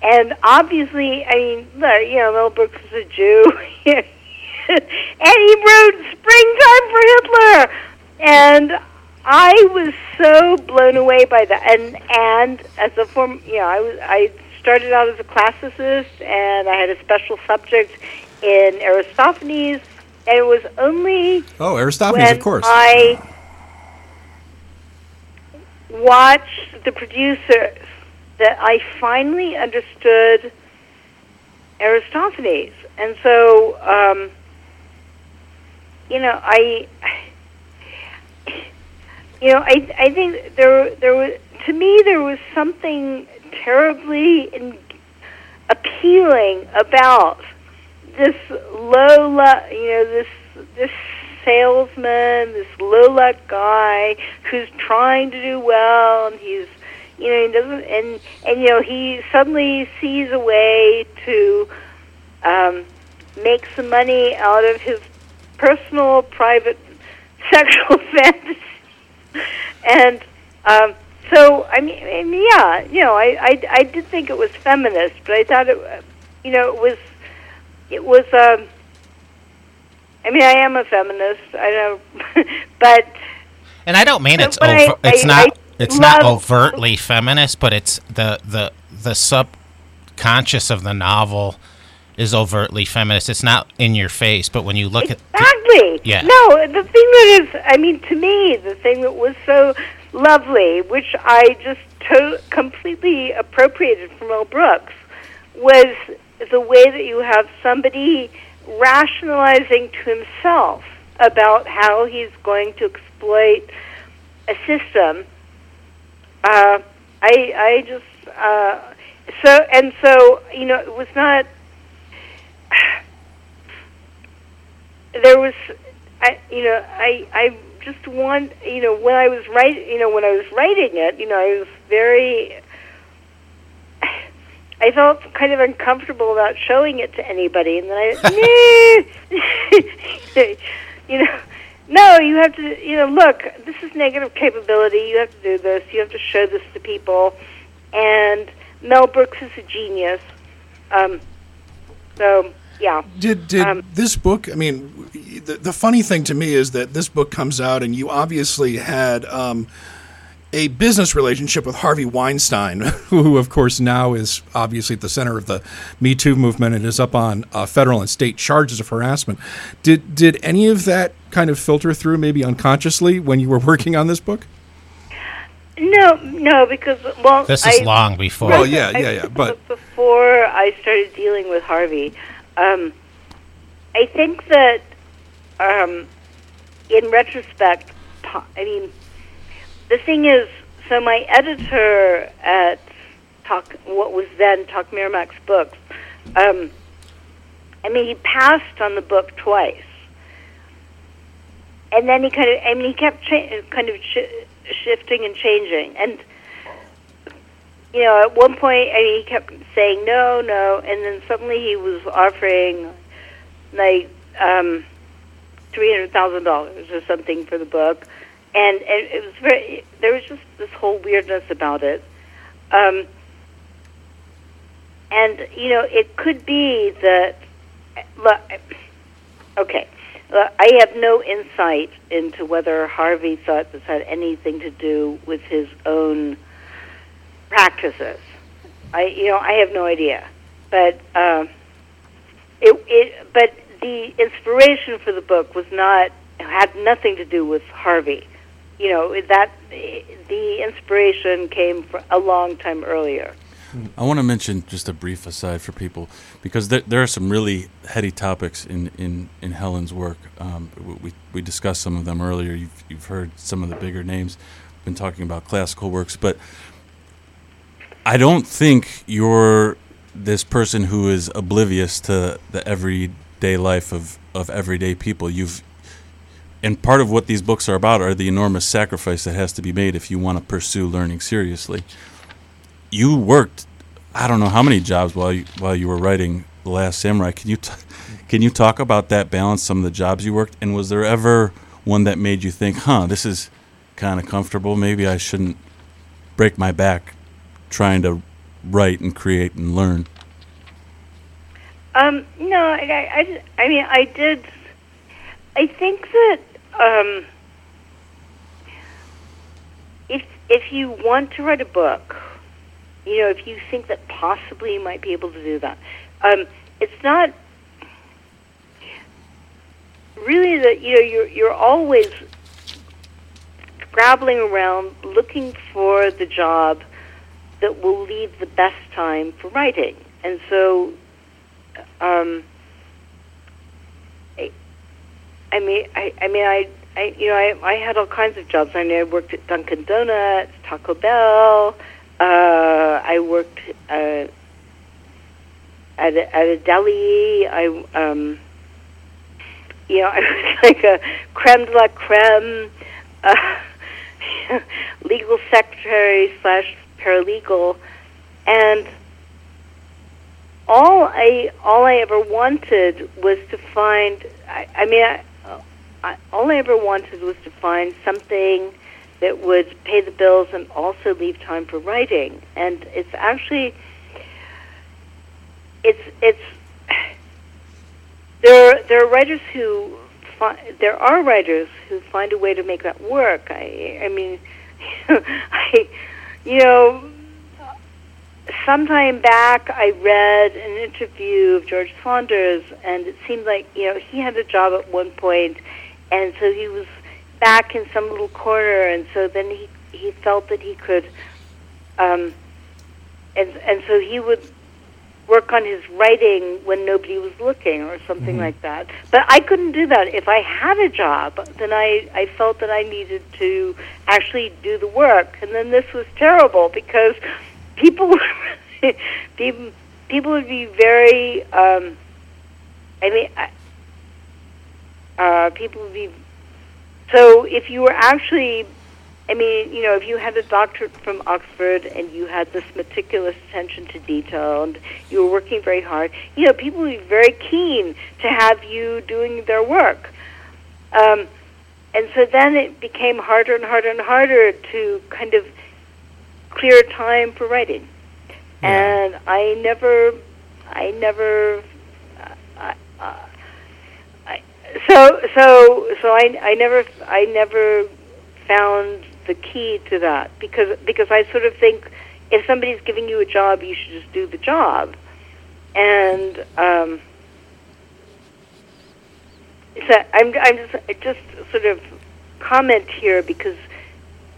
Speaker 6: and obviously, I mean, look, you know, Mel Brooks is a Jew, and he wrote "Springtime for Hitler," and I was so blown away by that, and and as a form, you know, I was I started out as a classicist, and I had a special subject in Aristophanes, and it was only
Speaker 3: Oh, Aristophanes, of course.
Speaker 6: I watched the producers that I finally understood Aristophanes, and so um, you know I. You know, I I think there there was to me there was something terribly in, appealing about this low, lo- you know, this this salesman, this low luck guy who's trying to do well, and he's you know he doesn't and and you know he suddenly sees a way to um, make some money out of his personal private sexual fantasy and um, so I mean, I mean, yeah, you know, I, I I did think it was feminist, but I thought it, you know, it was it was. Um, I mean, I am a feminist. I know, but
Speaker 4: And I don't mean it's
Speaker 6: what I-
Speaker 4: over, it's
Speaker 6: I-
Speaker 4: not
Speaker 6: I
Speaker 4: it's not overtly feminist, but it's the the the subconscious of the novel is overtly feminist. It's not in your face, but when you look at
Speaker 6: Exactly.
Speaker 4: Yeah.
Speaker 6: No, the thing that is, I mean, to me, the thing that was so lovely, which I just to- completely appropriated from Mel Brooks, was the way that you have somebody rationalizing to himself about how he's going to exploit a system. Uh, I, I just, uh, so, and so, you know, it was not there was I you know I I just want you know when I was writing you know when I was writing it you know I was very I felt kind of uncomfortable about showing it to anybody and then I nah. you know no you have to you know look this is negative capability you have to do this you have to show this to people and Mel Brooks is a genius um so yeah
Speaker 3: Did did
Speaker 6: Um,
Speaker 3: this book? I mean, the, the funny thing to me is that this book comes out, and you obviously had um, a business relationship with Harvey Weinstein, who, of course, now is obviously at the center of the Me Too movement and is up on uh, federal and state charges of harassment. Did did any of that kind of filter through, maybe unconsciously, when you were working on this book?
Speaker 6: No, no, because well,
Speaker 4: this is
Speaker 6: I,
Speaker 4: long before.
Speaker 3: Well, yeah, yeah, yeah, but-
Speaker 6: before I started dealing with Harvey, um, I think that um, in retrospect, I mean, the thing is, so my editor at Talk, what was then Talk Miramax Books, um, I mean, he passed on the book twice, and then he kind of, I mean, he kept cha- kind of sh- shifting and changing, and you know, at one point, I mean, he kept saying no, no, and then suddenly he was offering like um, three hundred thousand dollars or something for the book, and, and it was very. There was just this whole weirdness about it, um, and you know, it could be that. Look, okay, I have no insight into whether Harvey thought this had anything to do with his own practices. I, you know, I have no idea, but um, it, it, but the inspiration for the book was not had nothing to do with Harvey. You know that the inspiration came from a long time earlier.
Speaker 5: I want to mention just a brief aside for people because there, there are some really heady topics in, in, in Helen's work. Um, we, we discussed some of them earlier. You've, you've heard some of the bigger names. Been talking about classical works, but I don't think you're this person who is oblivious to the everyday life of, of everyday people. You've and part of what these books are about are the enormous sacrifice that has to be made if you want to pursue learning seriously you worked I don't know how many jobs while you, while you were writing The Last Samurai. Can you t- can you talk about that balance? Some of the jobs you worked, and was there ever one that made you think, "Huh, this is kind of comfortable. Maybe I shouldn't break my back trying to write and create and learn."
Speaker 6: Um, no, I, I, I, mean, I did. I think that um, if if you want to write a book, you know, if you think that possibly you might be able to do that, um, it's not really that you know you're you're always scrabbling around looking for the job that will leave the best time for writing, and so um, I, I mean, I, I mean, I, I, you know, I, I had all kinds of jobs. I mean, I worked at Dunkin' Donuts, Taco Bell. Uh, I worked uh, at a, at a deli. I, um, you know, I was like a creme de la creme uh, legal secretary slash paralegal, and all I all I ever wanted was to find. I, I mean, I, I, all I ever wanted was to find something that would pay the bills and also leave time for writing. And it's actually it's it's there there are writers who there are writers who find a way to make that work. I I mean, I you know sometime back I read an interview of George Saunders and it seemed like you know he had a job at one point and so he was back in some little corner and so then he he felt that he could um and and so he would work on his writing when nobody was looking or something like that. But I couldn't do that. If I had a job, then I, I felt that I needed to actually do the work. And then this was terrible because people people, people would be very um, I mean uh, people would be so if you were actually I mean, you know, if you had a doctorate from Oxford and you had this meticulous attention to detail and you were working very hard, you know, people would be very keen to have you doing their work. Um, and so then it became harder and harder and harder to kind of clear time for writing. And I never, I never, uh, uh, uh, I, so so so I I never I never found the key to that. Because because I sort of think if somebody's giving you a job, you should just do the job, and um, so I'm I'm just just sort of comment here because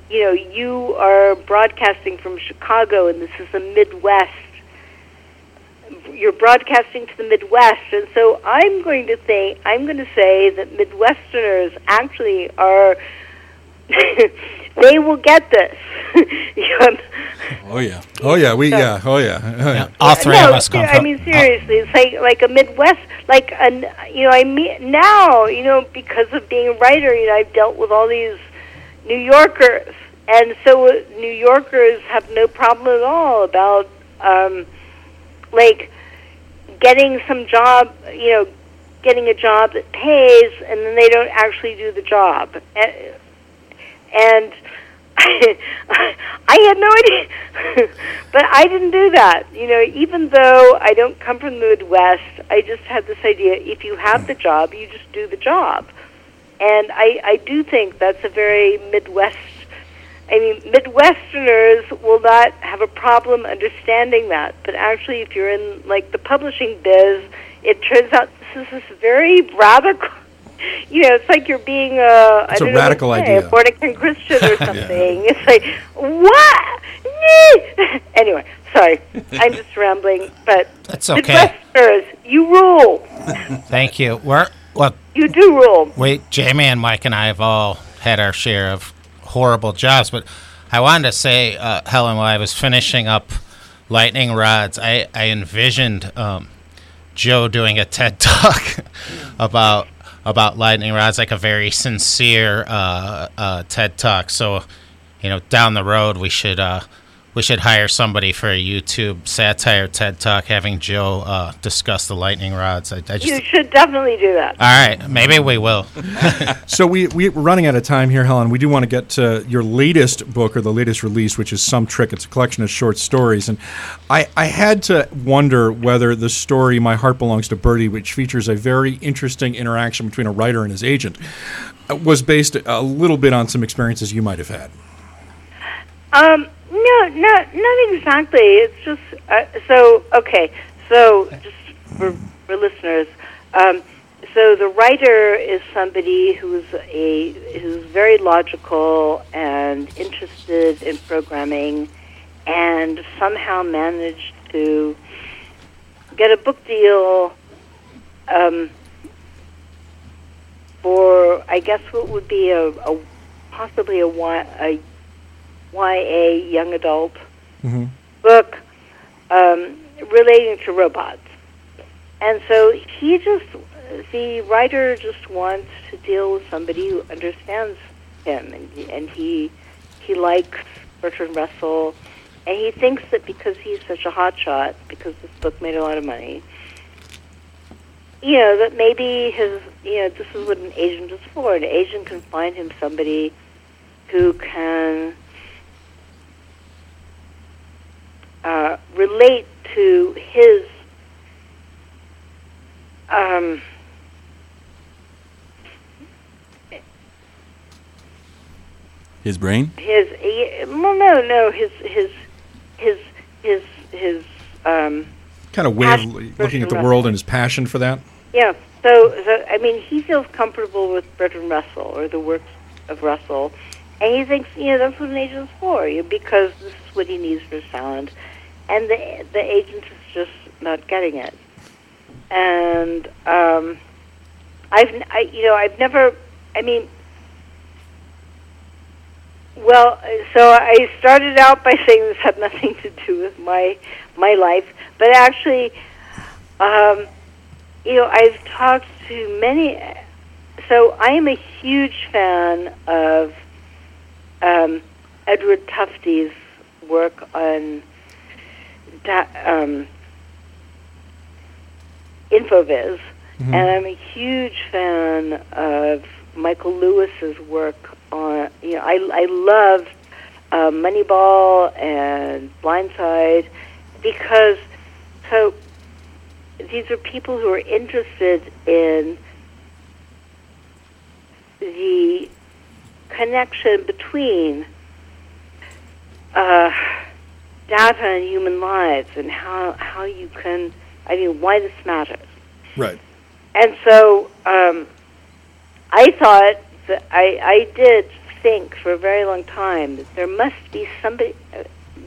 Speaker 6: you know you are broadcasting from Chicago and this is the Midwest. You're broadcasting to the Midwest, and so I'm going to say I'm going to say that Midwesterners actually are they will get this.
Speaker 5: Oh yeah.
Speaker 3: Oh yeah, we yeah. Oh yeah. Oh, yeah.
Speaker 4: All three
Speaker 6: no,
Speaker 4: of us come
Speaker 6: ser- I mean seriously, it's like like a Midwest, like an you know I mean now you know because of being a writer, you know I've dealt with all these New Yorkers, and so uh, New Yorkers have no problem at all about um, like getting some job, you know, getting a job that pays, and then they don't actually do the job, and, and I had no idea, but I didn't do that. You know, even though I don't come from the Midwest, I just had this idea: if you have the job, you just do the job, and I I do think that's a very Midwest. I mean, Midwesterners will not have a problem understanding that, but actually, if you're in like the publishing biz, it turns out this is this very radical. You know, it's like you're being a I
Speaker 3: It's a
Speaker 6: don't know what
Speaker 3: radical
Speaker 6: to say,
Speaker 3: idea.
Speaker 6: a born again Christian or something. It's like what? anyway, sorry, I'm just rambling, but
Speaker 4: That's okay.
Speaker 6: Midwesterners, you rule.
Speaker 4: Thank you. We're well,
Speaker 6: You do rule.
Speaker 4: Wait, Jamie and Mike and I have all had our share of horrible jobs, but I wanted to say, uh, Helen, while I was finishing up lightning rods, I I envisioned um, Joe doing a TED talk about about lightning rods, like a very sincere uh, uh, TED talk. So, you know, down the road, we should uh, we should hire somebody for a YouTube satire TED talk, having Joe uh, discuss the lightning rods. I, I just
Speaker 6: You should definitely do that.
Speaker 4: all right, maybe we will.
Speaker 3: So we, we we're running out of time here, Helen. We do want to get to your latest book or the latest release, which is Some Trick. It's a collection of short stories, and I I had to wonder whether the story My Heart Belongs to Birdie, which features a very interesting interaction between a writer and his agent, uh, was based a little bit on some experiences you might have had.
Speaker 6: Um, no, no, not exactly. It's just uh, so okay. So just for for listeners, um, so the writer is somebody who's a who's very logical and interested in programming, and somehow managed to get a book deal. Um, for I guess what would be a, a possibly a, a YA young adult book um, relating to robots. And so he just the writer just wants to deal with somebody who understands him, and and he he likes Bertrand Russell, and he thinks that because he's such a hotshot, because this book made a lot of money, you know that maybe his you know this is what an agent is for. An agent can find him somebody who can uh, relate to his um,
Speaker 5: His brain.
Speaker 6: his well, no no his his his his his um,
Speaker 3: Kind of way of looking at the
Speaker 6: Russell.
Speaker 3: world and his passion for that.
Speaker 6: Yeah. So, so I mean, he feels comfortable with Bertrand Russell or the works of Russell, and he thinks you know that's what an agent's for, you because this is what he needs for sound, and the the agent is just not getting it. And um, I've I, you know I've never I mean. Well, so I started out by saying this had nothing to do with my my life, but actually, um, you know, I've talked to many. So I am a huge fan of um, Edward Tufte's work on um, Infoviz, and I'm a huge fan of Michael Lewis's work on. You know, I I love uh, Moneyball and Blindside because so these are people who are interested in the connection between uh, data and human lives and how, how you can, I mean, why this matters.
Speaker 3: Right.
Speaker 6: And so um, I thought that I, I did think for a very long time that there must be somebody,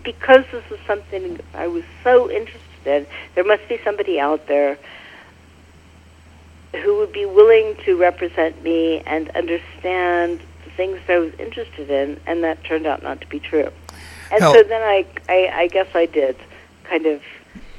Speaker 6: because this is something I was so interested in, there must be somebody out there who would be willing to represent me and understand the things that I was interested in, and that turned out not to be true. And
Speaker 3: Hell-
Speaker 6: so then I, I, I guess I did kind of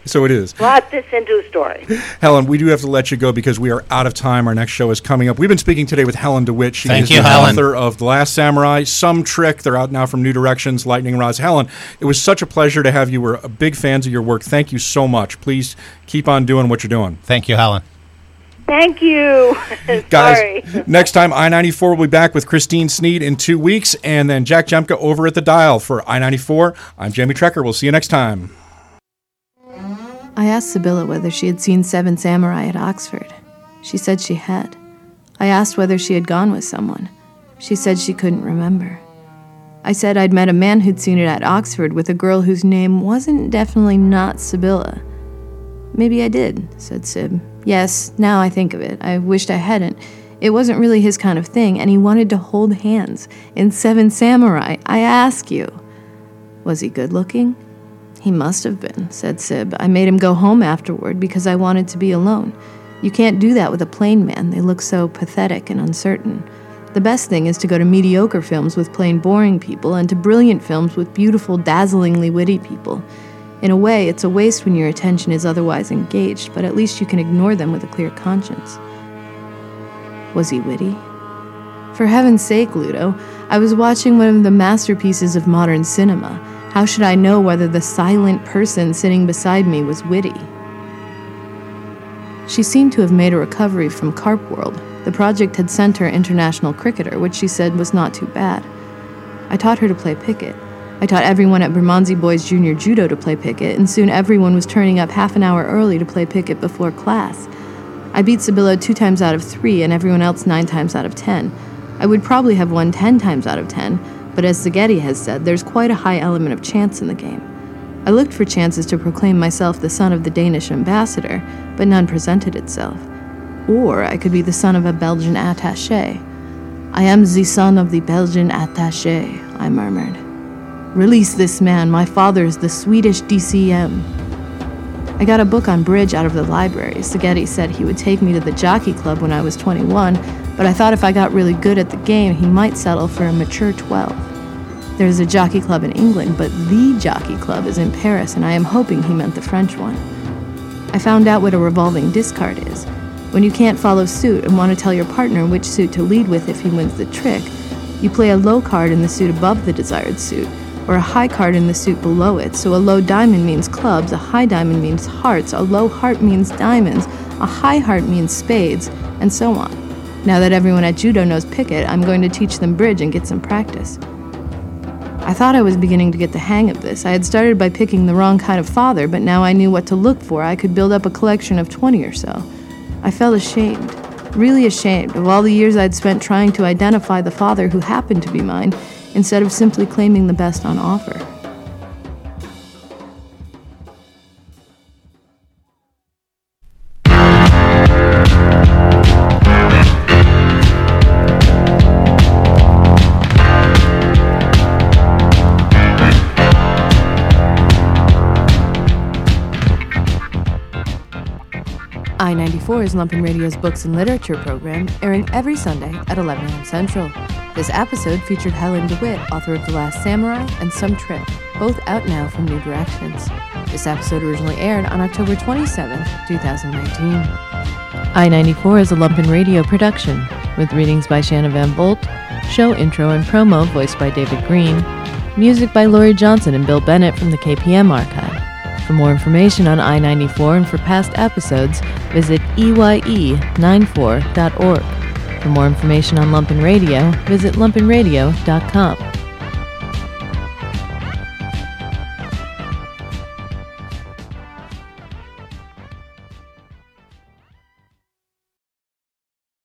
Speaker 3: So it is.
Speaker 6: brought this into a story.
Speaker 3: Helen, we do have to let you go because we are out of time. Our next show is coming up. We've been speaking today with Helen DeWitt. She
Speaker 4: Thank
Speaker 3: is
Speaker 4: you,
Speaker 3: the
Speaker 4: Helen.
Speaker 3: author of The Last Samurai, Some Trick. They're out now from New Directions, Lightning Rods. Helen, it was such a pleasure to have you. We're big fans of your work. Thank you so much. Please keep on doing what you're doing.
Speaker 4: Thank you, Helen.
Speaker 6: Thank you.
Speaker 3: Guys,
Speaker 6: Sorry.
Speaker 3: next time I 94 will be back with Christine Sneed in two weeks, and then Jack Jemka over at the dial for I 94. I'm Jamie Trecker. We'll see you next time.
Speaker 1: I asked Sibylla whether she had seen Seven Samurai at Oxford. She said she had. I asked whether she had gone with someone. She said she couldn't remember. I said I'd met a man who'd seen it at Oxford with a girl whose name wasn't definitely not Sibylla. Maybe I did, said Sib. Yes, now I think of it. I wished I hadn't. It wasn't really his kind of thing, and he wanted to hold hands. In Seven Samurai, I ask you. Was he good looking? He must have been, said Sib. I made him go home afterward because I wanted to be alone. You can't do that with a plain man. They look so pathetic and uncertain. The best thing is to go to mediocre films with plain boring people and to brilliant films with beautiful, dazzlingly witty people. In a way, it's a waste when your attention is otherwise engaged, but at least you can ignore them with a clear conscience. Was he witty? For heaven's sake, Ludo, I was watching one of the masterpieces of modern cinema. How should I know whether the silent person sitting beside me was witty? She seemed to have made a recovery from Carp World. The project had sent her international cricketer, which she said was not too bad. I taught her to play piquet. I taught everyone at Bermondsey Boys Junior Judo to play piquet, and soon everyone was turning up half an hour early to play piquet before class. I beat Sibylla two times out of three, and everyone else nine times out of ten. I would probably have won ten times out of ten, but as Zagetti has said, there's quite a high element of chance in the game. I looked for chances to proclaim myself the son of the Danish ambassador, but none presented itself. Or I could be the son of a Belgian attache. I am the son of the Belgian attache, I murmured. Release this man, my father is the Swedish DCM. I got a book on bridge out of the library. Sagetti said he would take me to the jockey club when I was 21, but I thought if I got really good at the game, he might settle for a mature 12. There's a jockey club in England, but the jockey club is in Paris, and I am hoping he meant the French one. I found out what a revolving discard is. When you can't follow suit and want to tell your partner which suit to lead with if he wins the trick, you play a low card in the suit above the desired suit, or a high card in the suit below it. So a low diamond means clubs, a high diamond means hearts, a low heart means diamonds, a high heart means spades, and so on. Now that everyone at judo knows piquet, I'm going to teach them bridge and get some practice. I thought I was beginning to get the hang of this. I had started by picking the wrong kind of father, but now I knew what to look for. I could build up a collection of 20 or so. I felt ashamed, really ashamed of all the years I'd spent trying to identify the father who happened to be mine instead of simply claiming the best on offer. I 94 is Lumpen Radio's books and literature program, airing every Sunday at 11 a.m. Central. This episode featured Helen DeWitt, author of The Last Samurai and Some Trick, both out now from New Directions. This episode originally aired on October 27, 2019. I 94 is a Lumpen Radio production, with readings by Shanna Van Bolt, show intro and promo voiced by David Green, music by Laurie Johnson and Bill Bennett from the KPM archive. For more information on I 94 and for past episodes, visit EYE94.org. For more information on Lumpen Radio, visit lumpenradio.com.